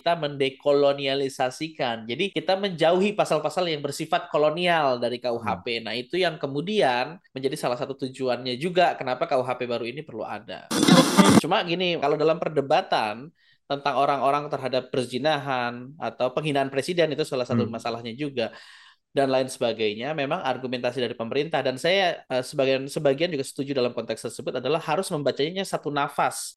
kita mendekolonialisasikan. Jadi kita menjauhi pasal-pasal yang bersifat kolonial dari KUHP. Nah, itu yang kemudian menjadi salah satu tujuannya juga kenapa KUHP baru ini perlu ada. Cuma gini, kalau dalam perdebatan tentang orang-orang terhadap perzinahan atau penghinaan presiden itu salah satu Hmm. masalahnya juga dan lain sebagainya memang argumentasi dari pemerintah dan saya eh, sebagian sebagian juga setuju dalam konteks tersebut adalah harus membacanya satu nafas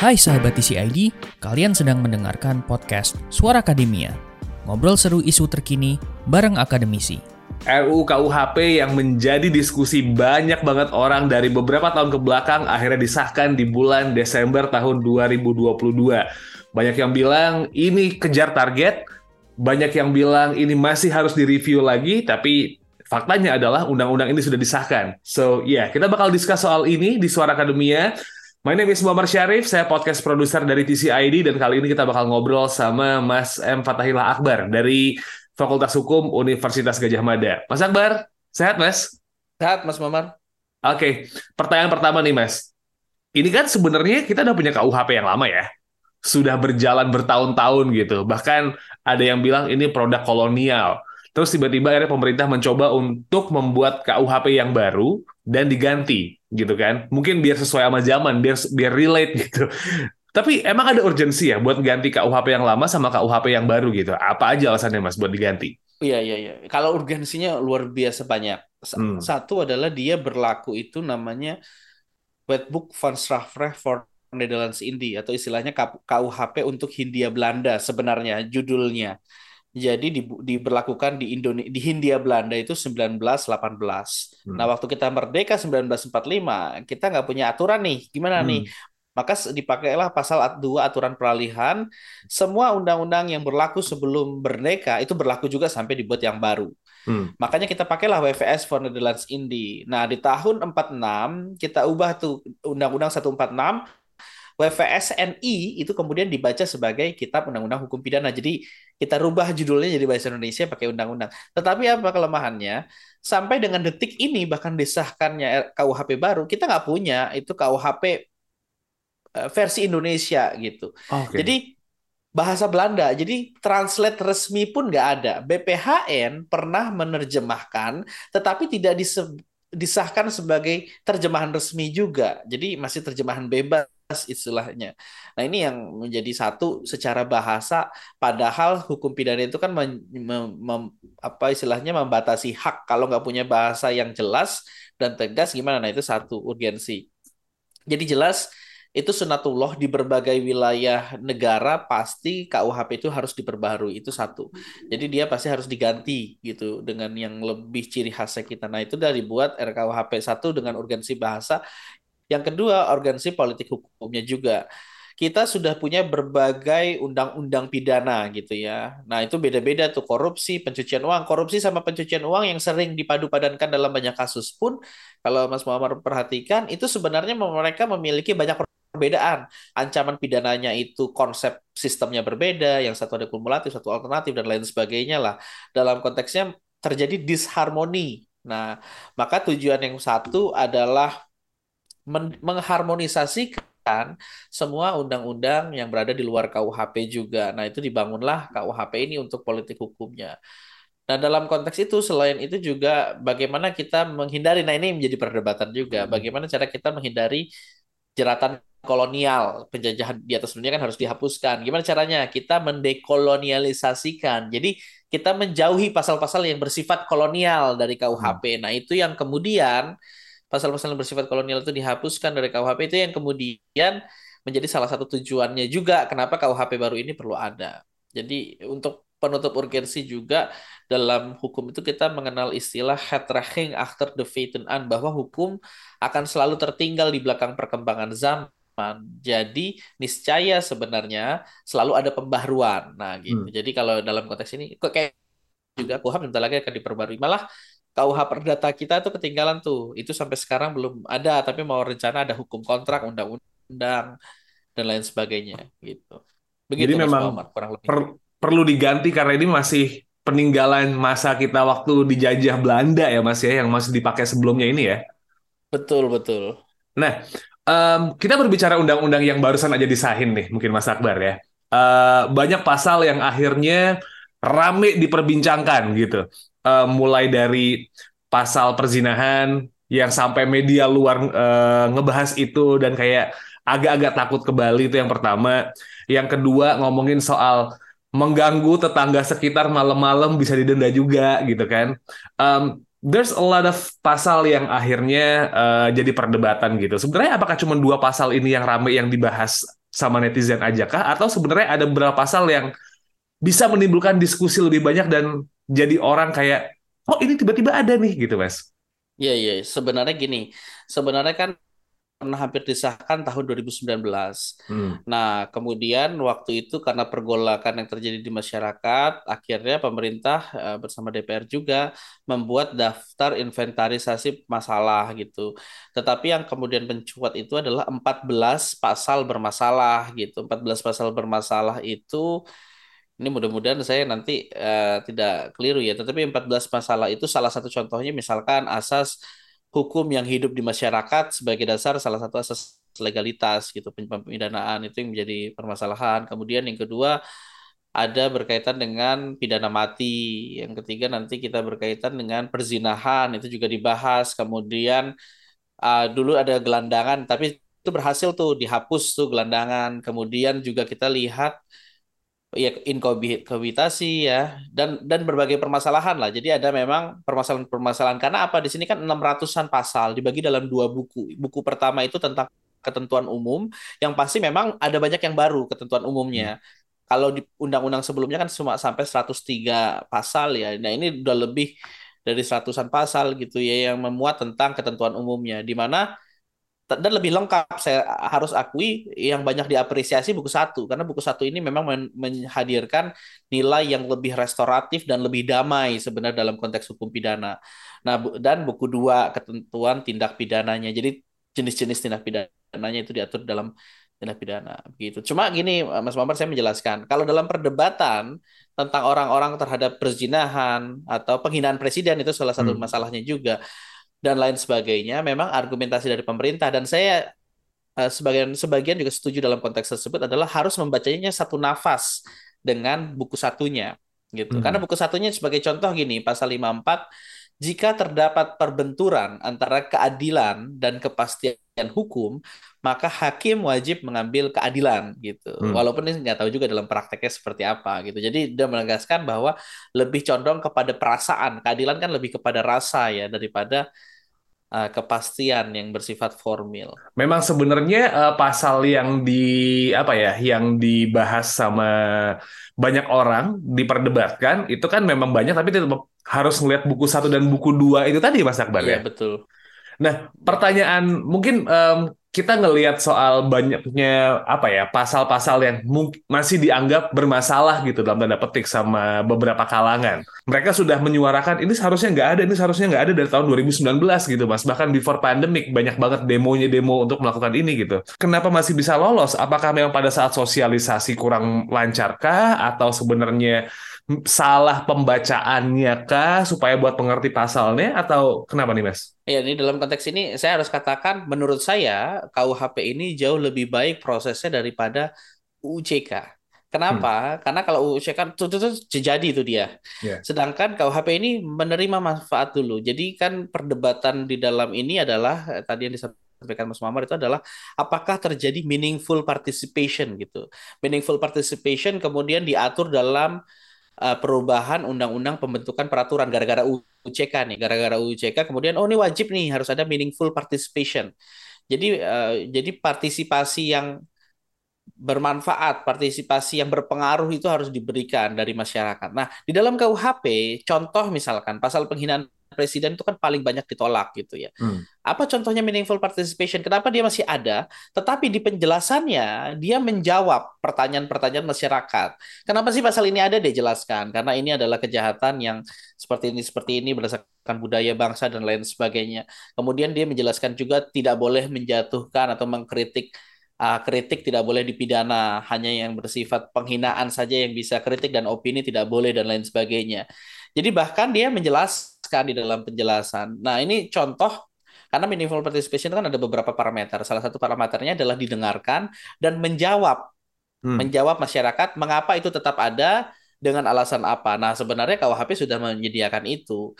Hai sahabat TCID, kalian sedang mendengarkan podcast Suara Akademia. Ngobrol seru isu terkini bareng akademisi. RUU KUHP yang menjadi diskusi banyak banget orang dari beberapa tahun ke belakang akhirnya disahkan di bulan Desember tahun 2022. Banyak yang bilang ini kejar target, banyak yang bilang ini masih harus direview lagi, tapi faktanya adalah undang-undang ini sudah disahkan. So, ya, yeah, kita bakal discuss soal ini di Suara Akademia. My name is Muhammad Syarif, saya podcast produser dari TCID, dan kali ini kita bakal ngobrol sama Mas M. Fatahillah Akbar dari Fakultas Hukum Universitas Gajah Mada. Mas Akbar, sehat Mas? Sehat Mas Mamar. Oke, pertanyaan pertama nih Mas. Ini kan sebenarnya kita udah punya KUHP yang lama ya. Sudah berjalan bertahun-tahun gitu. Bahkan ada yang bilang ini produk kolonial. Terus tiba-tiba akhirnya pemerintah mencoba untuk membuat KUHP yang baru dan diganti gitu kan. Mungkin biar sesuai sama zaman, biar biar relate gitu. Tapi emang ada urgensi ya buat ganti KUHP yang lama sama KUHP yang baru gitu. Apa aja alasannya Mas buat diganti? Iya iya iya. Kalau urgensinya luar biasa banyak. Hmm. Satu adalah dia berlaku itu namanya Wetboek van Strafrecht for Netherlands Indie atau istilahnya KUHP untuk Hindia Belanda sebenarnya judulnya. Jadi di, diberlakukan di Indonesia di Hindia Belanda itu 1918. Hmm. Nah, waktu kita merdeka 1945, kita nggak punya aturan nih. Gimana hmm. nih? Maka dipakailah pasal 2 aturan peralihan. Semua undang-undang yang berlaku sebelum merdeka itu berlaku juga sampai dibuat yang baru. Hmm. Makanya kita pakailah WVS for Netherlands Indie. Nah, di tahun 46 kita ubah tuh Undang-Undang 146 WVS NI itu kemudian dibaca sebagai Kitab Undang-Undang Hukum Pidana. Jadi kita rubah judulnya jadi bahasa Indonesia pakai undang-undang. Tetapi apa kelemahannya? Sampai dengan detik ini bahkan disahkannya KUHP baru, kita nggak punya itu KUHP eh, versi Indonesia gitu. Okay. Jadi bahasa Belanda. Jadi translate resmi pun nggak ada. BPHN pernah menerjemahkan, tetapi tidak disahkan sebagai terjemahan resmi juga. Jadi masih terjemahan bebas istilahnya. Nah ini yang menjadi satu secara bahasa, padahal hukum pidana itu kan mem, mem, apa istilahnya membatasi hak. Kalau nggak punya bahasa yang jelas dan tegas gimana? Nah itu satu urgensi. Jadi jelas itu sunatullah di berbagai wilayah negara pasti KUHP itu harus diperbarui itu satu. Jadi dia pasti harus diganti gitu dengan yang lebih ciri khasnya kita. Nah itu dari buat RKUHP satu dengan urgensi bahasa yang kedua, urgensi politik hukumnya juga. Kita sudah punya berbagai undang-undang pidana gitu ya. Nah, itu beda-beda tuh korupsi, pencucian uang. Korupsi sama pencucian uang yang sering dipadu-padankan dalam banyak kasus pun kalau Mas Muhammad perhatikan itu sebenarnya mereka memiliki banyak perbedaan. Ancaman pidananya itu konsep sistemnya berbeda, yang satu ada kumulatif, satu alternatif dan lain sebagainya lah. Dalam konteksnya terjadi disharmoni. Nah, maka tujuan yang satu adalah mengharmonisasikan semua undang-undang yang berada di luar KUHP juga. Nah, itu dibangunlah KUHP ini untuk politik hukumnya. Nah, dalam konteks itu selain itu juga bagaimana kita menghindari nah ini menjadi perdebatan juga. Bagaimana cara kita menghindari jeratan kolonial, penjajahan di atas dunia kan harus dihapuskan. Gimana caranya? Kita mendekolonialisasikan. Jadi kita menjauhi pasal-pasal yang bersifat kolonial dari KUHP. Nah, itu yang kemudian pasal-pasal yang bersifat kolonial itu dihapuskan dari KUHP itu yang kemudian menjadi salah satu tujuannya juga kenapa KUHP baru ini perlu ada. Jadi untuk penutup urgensi juga dalam hukum itu kita mengenal istilah Hetraching after the Feiten an bahwa hukum akan selalu tertinggal di belakang perkembangan zaman. Jadi niscaya sebenarnya selalu ada pembaharuan. Nah gitu. Hmm. Jadi kalau dalam konteks ini kok kayak juga KUHP bentar lagi akan diperbarui. Malah KUH Perdata kita tuh ketinggalan tuh. Itu sampai sekarang belum ada, tapi mau rencana ada hukum kontrak, undang-undang dan lain sebagainya gitu. Begitu Jadi Mas memang Muhammad, kurang lebih. Per, perlu diganti karena ini masih peninggalan masa kita waktu dijajah Belanda ya Mas ya yang masih dipakai sebelumnya ini ya. Betul, betul. Nah, um, kita berbicara undang-undang yang barusan aja disahin nih, mungkin Mas Akbar ya. Uh, banyak pasal yang akhirnya rame diperbincangkan gitu. Uh, mulai dari pasal perzinahan yang sampai media luar uh, ngebahas itu dan kayak agak-agak takut ke Bali itu yang pertama. Yang kedua ngomongin soal mengganggu tetangga sekitar malam-malam bisa didenda juga gitu kan. Um, there's a lot of pasal yang akhirnya uh, jadi perdebatan gitu. Sebenarnya apakah cuma dua pasal ini yang ramai yang dibahas sama netizen aja kah? Atau sebenarnya ada beberapa pasal yang bisa menimbulkan diskusi lebih banyak dan jadi orang kayak, oh ini tiba-tiba ada nih gitu mas. Iya, iya. Sebenarnya gini, sebenarnya kan pernah hampir disahkan tahun 2019. Hmm. Nah, kemudian waktu itu karena pergolakan yang terjadi di masyarakat, akhirnya pemerintah uh, bersama DPR juga membuat daftar inventarisasi masalah gitu. Tetapi yang kemudian mencuat itu adalah 14 pasal bermasalah gitu. 14 pasal bermasalah itu ini mudah-mudahan saya nanti uh, tidak keliru ya, tetapi 14 masalah itu salah satu contohnya misalkan asas hukum yang hidup di masyarakat sebagai dasar salah satu asas legalitas gitu pemidanaan itu yang menjadi permasalahan. Kemudian yang kedua ada berkaitan dengan pidana mati. Yang ketiga nanti kita berkaitan dengan perzinahan itu juga dibahas. Kemudian uh, dulu ada gelandangan tapi itu berhasil tuh dihapus tuh gelandangan. Kemudian juga kita lihat ya inkohabitasi ya dan dan berbagai permasalahan lah. Jadi ada memang permasalahan-permasalahan karena apa di sini kan 600-an pasal dibagi dalam dua buku. Buku pertama itu tentang ketentuan umum yang pasti memang ada banyak yang baru ketentuan umumnya. Hmm. Kalau di undang-undang sebelumnya kan cuma sampai 103 pasal ya. Nah, ini udah lebih dari seratusan pasal gitu ya yang memuat tentang ketentuan umumnya di mana dan lebih lengkap saya harus akui yang banyak diapresiasi buku satu karena buku satu ini memang men menghadirkan nilai yang lebih restoratif dan lebih damai sebenarnya dalam konteks hukum pidana. Nah dan buku dua ketentuan tindak pidananya jadi jenis-jenis tindak pidananya itu diatur dalam tindak pidana begitu. Cuma gini Mas Mamar saya menjelaskan kalau dalam perdebatan tentang orang-orang terhadap perzinahan atau penghinaan presiden itu salah satu hmm. masalahnya juga dan lain sebagainya memang argumentasi dari pemerintah dan saya uh, sebagian sebagian juga setuju dalam konteks tersebut adalah harus membacanya satu nafas dengan buku satunya gitu. Hmm. Karena buku satunya sebagai contoh gini pasal 54 jika terdapat perbenturan antara keadilan dan kepastian hukum, maka hakim wajib mengambil keadilan gitu. Hmm. Walaupun ini nggak tahu juga dalam prakteknya seperti apa gitu. Jadi dia menegaskan bahwa lebih condong kepada perasaan. Keadilan kan lebih kepada rasa ya daripada uh, kepastian yang bersifat formil. Memang sebenarnya uh, pasal yang di apa ya, yang dibahas sama banyak orang diperdebatkan itu kan memang banyak tapi tetap harus ngeliat buku satu dan buku dua itu tadi Mas Akbar iya, ya. betul. Nah, pertanyaan mungkin um, kita ngelihat soal banyaknya apa ya pasal-pasal yang masih dianggap bermasalah gitu dalam tanda petik sama beberapa kalangan. Mereka sudah menyuarakan ini seharusnya nggak ada, ini seharusnya nggak ada dari tahun 2019 gitu mas. Bahkan before pandemic banyak banget demonya demo untuk melakukan ini gitu. Kenapa masih bisa lolos? Apakah memang pada saat sosialisasi kurang lancarkah atau sebenarnya salah pembacaannya kah supaya buat pengerti pasalnya atau kenapa nih Mas? Ya, ini dalam konteks ini saya harus katakan menurut saya KUHP ini jauh lebih baik prosesnya daripada UCK. Kenapa? Hmm. Karena kalau UCK itu, itu, itu jadi itu dia. Yeah. Sedangkan KUHP ini menerima manfaat dulu. Jadi kan perdebatan di dalam ini adalah eh, tadi yang disampaikan Mas Muhammad itu adalah apakah terjadi meaningful participation gitu. Meaningful participation kemudian diatur dalam uh, perubahan undang-undang pembentukan peraturan gara-gara UCK nih, gara-gara UCK kemudian oh ini wajib nih harus ada meaningful participation. Jadi uh, jadi partisipasi yang bermanfaat, partisipasi yang berpengaruh itu harus diberikan dari masyarakat. Nah, di dalam KUHP, contoh misalkan pasal penghinaan presiden itu kan paling banyak ditolak gitu ya. Hmm. Apa contohnya meaningful participation? Kenapa dia masih ada? Tetapi di penjelasannya dia menjawab pertanyaan-pertanyaan masyarakat. Kenapa sih pasal ini ada? Dia jelaskan karena ini adalah kejahatan yang seperti ini seperti ini berdasarkan budaya bangsa dan lain sebagainya. Kemudian dia menjelaskan juga tidak boleh menjatuhkan atau mengkritik uh, kritik tidak boleh dipidana, hanya yang bersifat penghinaan saja yang bisa kritik dan opini tidak boleh dan lain sebagainya. Jadi bahkan dia menjelaskan di dalam penjelasan. Nah, ini contoh Karena meaningful participation kan ada beberapa parameter. Salah satu parameternya adalah didengarkan dan menjawab. Hmm. Menjawab masyarakat mengapa itu tetap ada dengan alasan apa. Nah, sebenarnya KUHP sudah menyediakan itu.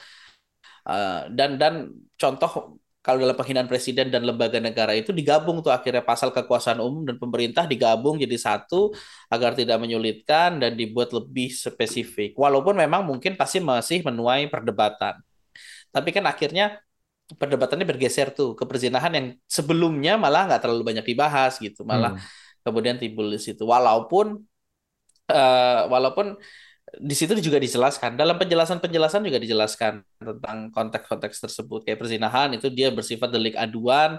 Uh, dan dan contoh kalau dalam penghinaan presiden dan lembaga negara itu digabung tuh akhirnya pasal kekuasaan umum dan pemerintah digabung jadi satu agar tidak menyulitkan dan dibuat lebih spesifik. Walaupun memang mungkin pasti masih menuai perdebatan. Tapi kan akhirnya perdebatannya bergeser tuh ke perzinahan yang sebelumnya malah nggak terlalu banyak dibahas gitu, malah hmm. kemudian timbul di situ. Walaupun uh, walaupun di situ juga dijelaskan. Dalam penjelasan-penjelasan juga dijelaskan tentang konteks-konteks tersebut. Kayak perzinahan itu dia bersifat delik aduan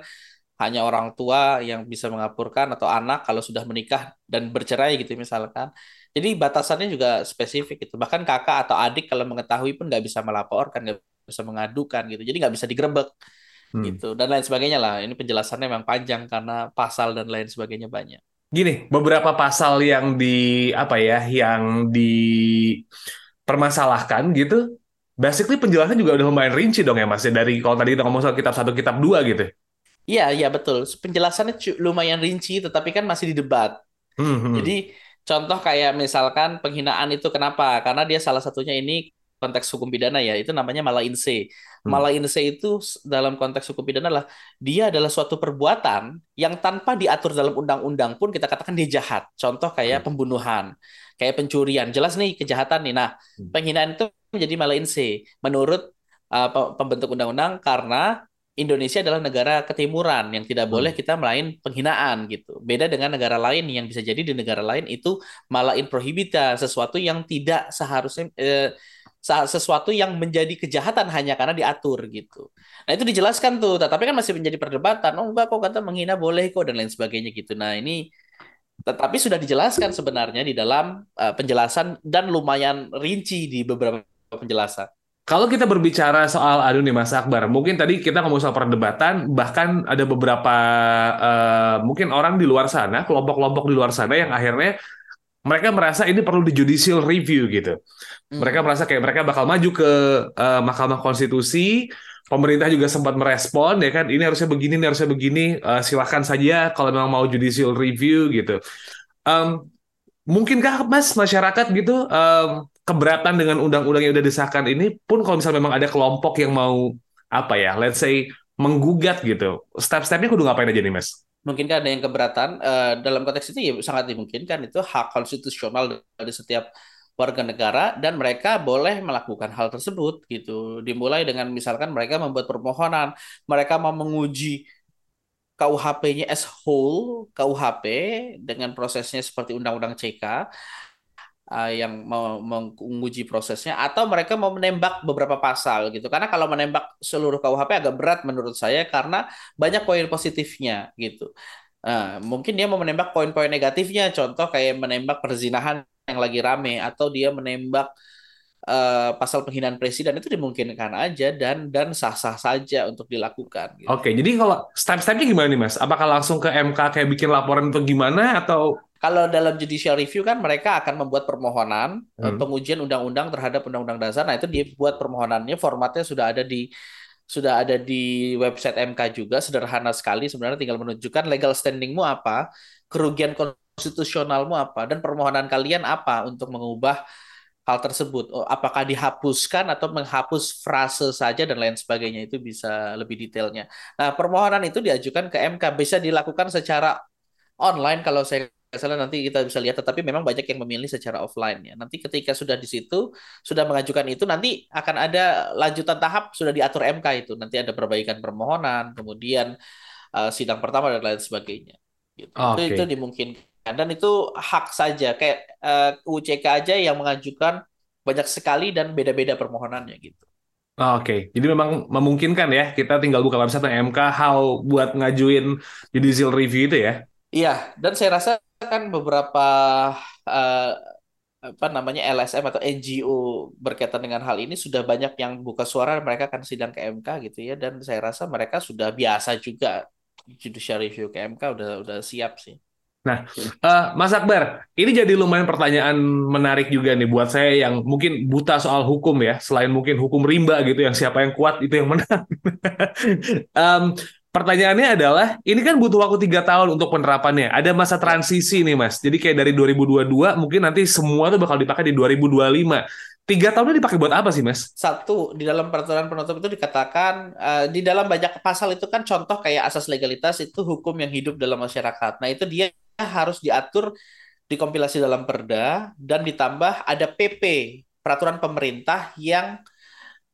hanya orang tua yang bisa mengapurkan atau anak kalau sudah menikah dan bercerai gitu misalkan. Jadi batasannya juga spesifik itu bahkan kakak atau adik kalau mengetahui pun nggak bisa melaporkan nggak bisa mengadukan gitu. Jadi nggak bisa digrebek hmm. gitu. Dan lain sebagainya lah. Ini penjelasannya memang panjang karena pasal dan lain sebagainya banyak gini, beberapa pasal yang di apa ya, yang dipermasalahkan gitu, basically penjelasan juga udah lumayan rinci dong ya Mas ya dari kalau tadi kita ngomong soal kitab satu kitab dua gitu. Iya, iya betul. Penjelasannya lumayan rinci tetapi kan masih didebat. Hmm, hmm. Jadi contoh kayak misalkan penghinaan itu kenapa? Karena dia salah satunya ini konteks hukum pidana ya itu namanya mala inse. Hmm. Mala inse itu dalam konteks hukum pidana adalah dia adalah suatu perbuatan yang tanpa diatur dalam undang-undang pun kita katakan dia jahat. Contoh kayak hmm. pembunuhan, kayak pencurian. Jelas nih kejahatan nih. Nah, hmm. penghinaan itu menjadi mala inse menurut uh, pembentuk undang-undang karena Indonesia adalah negara ketimuran yang tidak boleh kita melain penghinaan gitu. Beda dengan negara lain yang bisa jadi di negara lain itu malah in prohibita, sesuatu yang tidak seharusnya eh, sesuatu yang menjadi kejahatan hanya karena diatur gitu. Nah itu dijelaskan tuh, tapi kan masih menjadi perdebatan. Oh enggak kok kata menghina boleh kok dan lain sebagainya gitu. Nah ini tetapi sudah dijelaskan sebenarnya di dalam uh, penjelasan dan lumayan rinci di beberapa penjelasan. Kalau kita berbicara soal aduh nih Mas Akbar, mungkin tadi kita ngomong soal perdebatan, bahkan ada beberapa uh, mungkin orang di luar sana, kelompok-kelompok di luar sana yang akhirnya mereka merasa ini perlu di judicial review gitu. Mereka hmm. merasa kayak mereka bakal maju ke uh, Mahkamah Konstitusi, pemerintah juga sempat merespon ya kan, ini harusnya begini, ini harusnya begini, uh, silahkan saja kalau memang mau judicial review gitu. Um, mungkinkah Mas masyarakat gitu um, keberatan dengan undang-undang yang udah disahkan ini pun kalau misalnya memang ada kelompok yang mau apa ya, let's say menggugat gitu, step-stepnya kudu ngapain aja nih Mas? Mungkin ada yang keberatan? Uh, dalam konteks itu ya sangat dimungkinkan itu hak konstitusional dari setiap warga negara dan mereka boleh melakukan hal tersebut gitu. Dimulai dengan misalkan mereka membuat permohonan mereka mau menguji KUHP-nya as whole KUHP dengan prosesnya seperti Undang-Undang CK uh, yang mau menguji prosesnya atau mereka mau menembak beberapa pasal gitu karena kalau menembak seluruh KUHP agak berat menurut saya karena banyak poin positifnya gitu uh, mungkin dia mau menembak poin-poin negatifnya contoh kayak menembak perzinahan yang lagi rame atau dia menembak uh, pasal penghinaan presiden itu dimungkinkan aja dan dan sah-sah saja untuk dilakukan. Gitu. Oke, jadi kalau step-stepnya gimana nih mas? Apakah langsung ke MK kayak bikin laporan itu gimana atau kalau dalam judicial review kan mereka akan membuat permohonan eh, hmm. pengujian undang-undang terhadap undang-undang dasar. Nah, itu dibuat permohonannya formatnya sudah ada di sudah ada di website MK juga sederhana sekali sebenarnya tinggal menunjukkan legal standingmu apa, kerugian konstitusionalmu apa dan permohonan kalian apa untuk mengubah hal tersebut. Oh, apakah dihapuskan atau menghapus frase saja dan lain sebagainya itu bisa lebih detailnya. Nah, permohonan itu diajukan ke MK bisa dilakukan secara online kalau saya salah nanti kita bisa lihat tetapi memang banyak yang memilih secara offline ya nanti ketika sudah di situ sudah mengajukan itu nanti akan ada lanjutan tahap sudah diatur MK itu nanti ada perbaikan permohonan kemudian uh, sidang pertama dan lain sebagainya gitu. okay. itu itu dimungkinkan dan itu hak saja kayak uh, eh, UCK aja yang mengajukan banyak sekali dan beda-beda permohonannya gitu Oke, okay. jadi memang memungkinkan ya kita tinggal buka website MK how buat ngajuin judicial review itu ya. Iya, dan saya rasa kan beberapa uh, apa namanya LSM atau NGO berkaitan dengan hal ini sudah banyak yang buka suara mereka akan sidang ke MK gitu ya dan saya rasa mereka sudah biasa juga judicial review ke MK udah udah siap sih. Nah, uh, Mas Akbar, ini jadi lumayan pertanyaan menarik juga nih buat saya yang mungkin buta soal hukum ya, selain mungkin hukum rimba gitu, yang siapa yang kuat itu yang menang. um, pertanyaannya adalah, ini kan butuh waktu tiga tahun untuk penerapannya. Ada masa transisi nih, Mas. Jadi kayak dari 2022, mungkin nanti semua tuh bakal dipakai di 2025. Tiga tahunnya dipakai buat apa sih, Mas? Satu, di dalam peraturan penutup itu dikatakan, uh, di dalam banyak pasal itu kan contoh kayak asas legalitas itu hukum yang hidup dalam masyarakat. Nah, itu dia harus diatur dikompilasi dalam perda dan ditambah ada PP peraturan pemerintah yang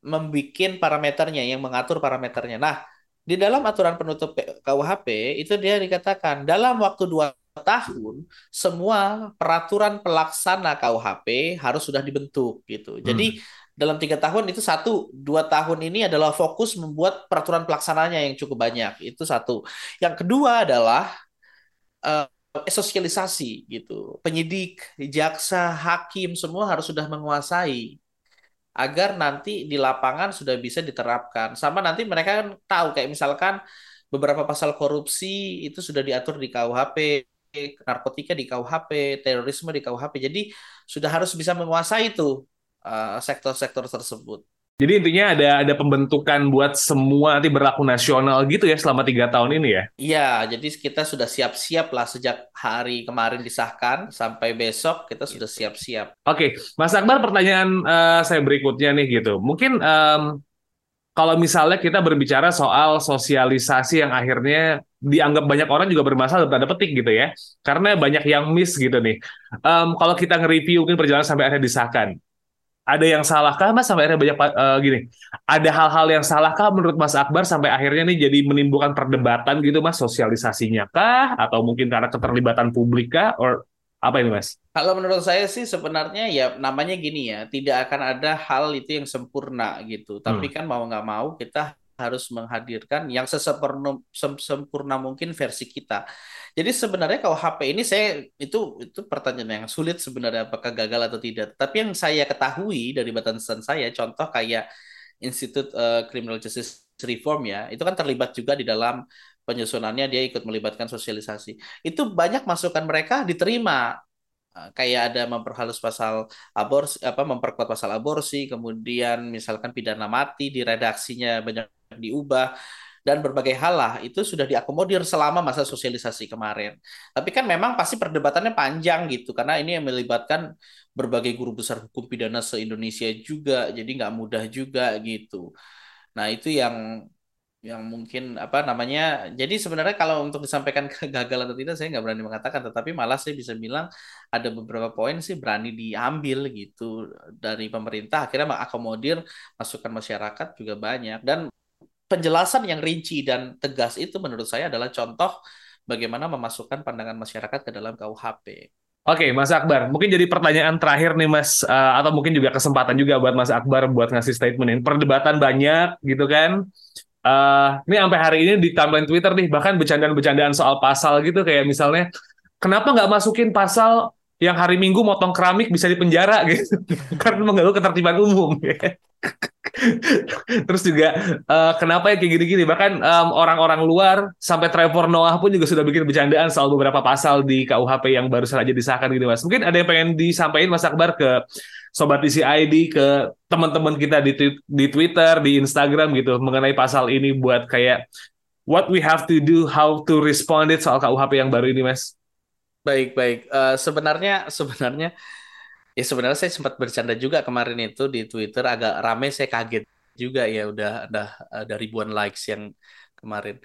membuat parameternya yang mengatur parameternya. Nah, di dalam aturan penutup KUHP itu dia dikatakan dalam waktu dua tahun semua peraturan pelaksana KUHP harus sudah dibentuk gitu. Hmm. Jadi dalam tiga tahun itu satu dua tahun ini adalah fokus membuat peraturan pelaksananya yang cukup banyak itu satu. Yang kedua adalah uh, sosialisasi gitu. Penyidik, jaksa, hakim semua harus sudah menguasai agar nanti di lapangan sudah bisa diterapkan. Sama nanti mereka kan tahu kayak misalkan beberapa pasal korupsi itu sudah diatur di KUHP, narkotika di KUHP, terorisme di KUHP. Jadi sudah harus bisa menguasai itu uh, sektor-sektor tersebut. Jadi intinya ada ada pembentukan buat semua nanti berlaku nasional gitu ya selama tiga tahun ini ya? Iya, jadi kita sudah siap-siap lah sejak hari kemarin disahkan sampai besok kita sudah siap-siap. Oke, Mas Akbar pertanyaan uh, saya berikutnya nih gitu. Mungkin um, kalau misalnya kita berbicara soal sosialisasi yang akhirnya dianggap banyak orang juga bermasalah tanda petik gitu ya, karena banyak yang miss gitu nih. Um, kalau kita nge-review mungkin perjalanan sampai akhirnya disahkan, ada yang salahkah mas? Sampai akhirnya banyak uh, gini. Ada hal-hal yang salahkah menurut mas Akbar sampai akhirnya nih jadi menimbulkan perdebatan gitu mas? Sosialisasinya kah? Atau mungkin karena keterlibatan publik kah? Or apa ini mas? Kalau menurut saya sih sebenarnya ya namanya gini ya tidak akan ada hal itu yang sempurna gitu. Tapi hmm. kan mau nggak mau kita harus menghadirkan yang sesempurna sempurna mungkin versi kita. Jadi sebenarnya kalau HP ini saya itu itu pertanyaan yang sulit sebenarnya apakah gagal atau tidak. Tapi yang saya ketahui dari batasan saya contoh kayak Institute uh, Criminal Justice Reform ya, itu kan terlibat juga di dalam penyusunannya dia ikut melibatkan sosialisasi. Itu banyak masukan mereka diterima Eh, kayak ada memperhalus pasal aborsi apa memperkuat pasal aborsi kemudian misalkan pidana mati di redaksinya banyak diubah dan berbagai hal lah itu sudah diakomodir selama masa sosialisasi kemarin. Tapi kan memang pasti perdebatannya panjang gitu karena ini yang melibatkan berbagai guru besar hukum pidana se-Indonesia juga jadi nggak mudah juga gitu. Nah itu yang yang mungkin apa namanya jadi sebenarnya kalau untuk disampaikan gagal atau tidak saya nggak berani mengatakan tetapi malah saya bisa bilang ada beberapa poin sih berani diambil gitu dari pemerintah akhirnya mengakomodir masukan masyarakat juga banyak dan penjelasan yang rinci dan tegas itu menurut saya adalah contoh bagaimana memasukkan pandangan masyarakat ke dalam KUHP. Oke, Mas Akbar, mungkin jadi pertanyaan terakhir nih, Mas, uh, atau mungkin juga kesempatan juga buat Mas Akbar buat ngasih statement ini. Perdebatan banyak, gitu kan? Uh, ini sampai hari ini di timeline Twitter nih bahkan bercandaan-bercandaan soal pasal gitu kayak misalnya kenapa nggak masukin pasal yang hari Minggu motong keramik bisa dipenjara? Gitu. Karena mengganggu ketertiban umum. Terus juga uh, kenapa ya kayak gini-gini? Bahkan um, orang-orang luar sampai Trevor Noah pun juga sudah bikin bercandaan soal beberapa pasal di KUHP yang baru saja disahkan gitu mas. Mungkin ada yang pengen disampaikan mas Akbar ke sobat isi ID ke teman-teman kita di di Twitter, di Instagram gitu mengenai pasal ini buat kayak what we have to do, how to respond it soal KUHP yang baru ini, Mas. Baik, baik. Uh, sebenarnya sebenarnya ya sebenarnya saya sempat bercanda juga kemarin itu di Twitter agak rame saya kaget juga ya udah udah ada ribuan likes yang kemarin.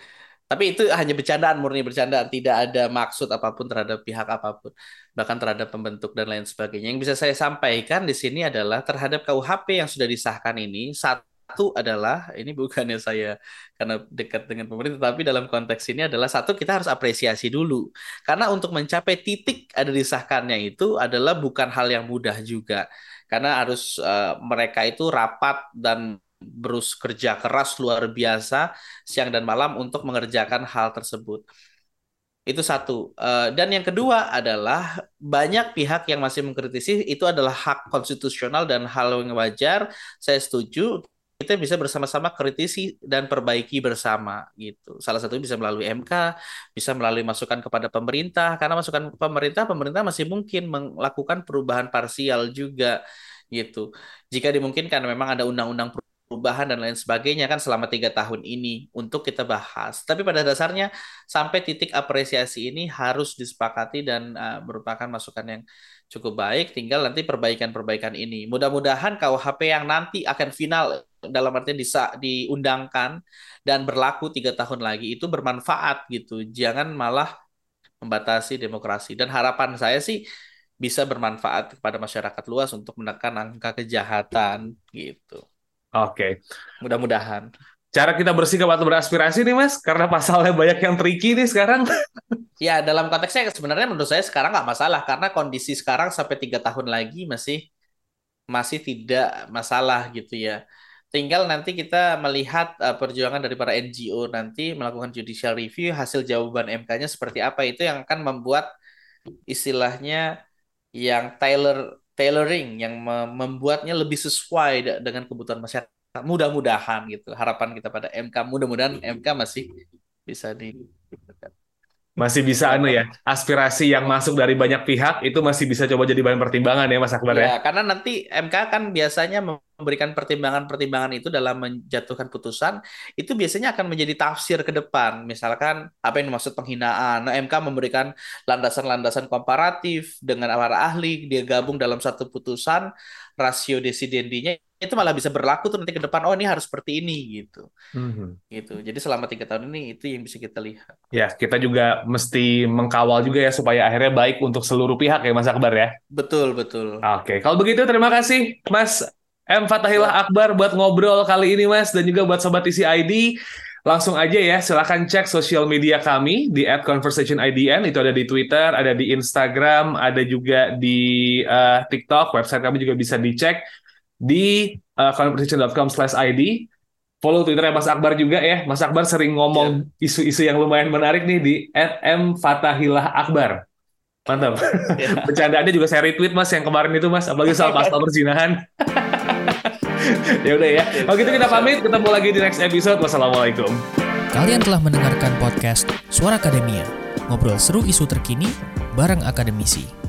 Tapi itu hanya bercandaan, murni bercandaan, tidak ada maksud apa pun terhadap pihak apa pun, bahkan terhadap pembentuk dan lain sebagainya. Yang bisa saya sampaikan di sini adalah terhadap KUHP yang sudah disahkan ini, satu adalah ini bukannya saya karena dekat dengan pemerintah, tapi dalam konteks ini adalah satu kita harus apresiasi dulu, karena untuk mencapai titik ada disahkannya itu adalah bukan hal yang mudah juga, karena harus uh, mereka itu rapat dan berus kerja keras luar biasa siang dan malam untuk mengerjakan hal tersebut. Itu satu. Uh, dan yang kedua adalah banyak pihak yang masih mengkritisi itu adalah hak konstitusional dan hal yang wajar. Saya setuju kita bisa bersama-sama kritisi dan perbaiki bersama gitu. Salah satu bisa melalui MK, bisa melalui masukan kepada pemerintah karena masukan pemerintah pemerintah masih mungkin melakukan perubahan parsial juga gitu. Jika dimungkinkan memang ada undang-undang perubahan dan lain sebagainya kan selama tiga tahun ini untuk kita bahas. Tapi pada dasarnya sampai titik apresiasi ini harus disepakati dan uh, merupakan masukan yang cukup baik. Tinggal nanti perbaikan-perbaikan ini. Mudah-mudahan KUHP yang nanti akan final dalam artian bisa diundangkan dan berlaku tiga tahun lagi itu bermanfaat gitu. Jangan malah membatasi demokrasi. Dan harapan saya sih bisa bermanfaat kepada masyarakat luas untuk menekan angka kejahatan gitu. Oke. Mudah-mudahan. Cara kita bersihkan atau beraspirasi nih mas, karena pasalnya banyak yang tricky nih sekarang. ya dalam konteksnya sebenarnya menurut saya sekarang nggak masalah karena kondisi sekarang sampai tiga tahun lagi masih masih tidak masalah gitu ya. Tinggal nanti kita melihat uh, perjuangan dari para NGO nanti melakukan judicial review hasil jawaban MK-nya seperti apa itu yang akan membuat istilahnya yang Taylor tailoring yang membuatnya lebih sesuai dengan kebutuhan masyarakat. Mudah-mudahan gitu. Harapan kita pada MK mudah-mudahan MK masih bisa di masih bisa anu ya aspirasi yang masuk dari banyak pihak itu masih bisa coba jadi bahan pertimbangan ya Mas Akbar ya. ya karena nanti MK kan biasanya memberikan pertimbangan-pertimbangan itu dalam menjatuhkan putusan itu biasanya akan menjadi tafsir ke depan misalkan apa yang dimaksud penghinaan nah MK memberikan landasan-landasan komparatif dengan para ahli dia gabung dalam satu putusan rasio desidendinya itu malah bisa berlaku tuh nanti ke depan oh ini harus seperti ini gitu. Mm-hmm. gitu. Jadi selama tiga tahun ini itu yang bisa kita lihat. Ya kita juga mesti mengkawal juga ya supaya akhirnya baik untuk seluruh pihak ya Mas Akbar ya? Betul betul. Oke kalau begitu terima kasih Mas M. Fatahillah ya. Akbar buat ngobrol kali ini Mas dan juga buat sobat TCID langsung aja ya silahkan cek sosial media kami di @conversationidn. Itu ada di Twitter, ada di Instagram, ada juga di uh, TikTok, website kami juga bisa dicek di uh, conversation.com/id. Follow Twitternya Mas Akbar juga ya. Mas Akbar sering ngomong iya. isu-isu yeah. yang lumayan menarik nih di @mfatahillah akbar. Mantap. Yeah. Bercandaannya juga saya retweet Mas yang kemarin itu Mas, apalagi soal pasal perzinahan. ya udah ya. Kalau gitu kita pamit, ketemu lagi di next episode. Wassalamualaikum. Kalian telah mendengarkan podcast Suara Akademia. Ngobrol seru isu terkini bareng akademisi.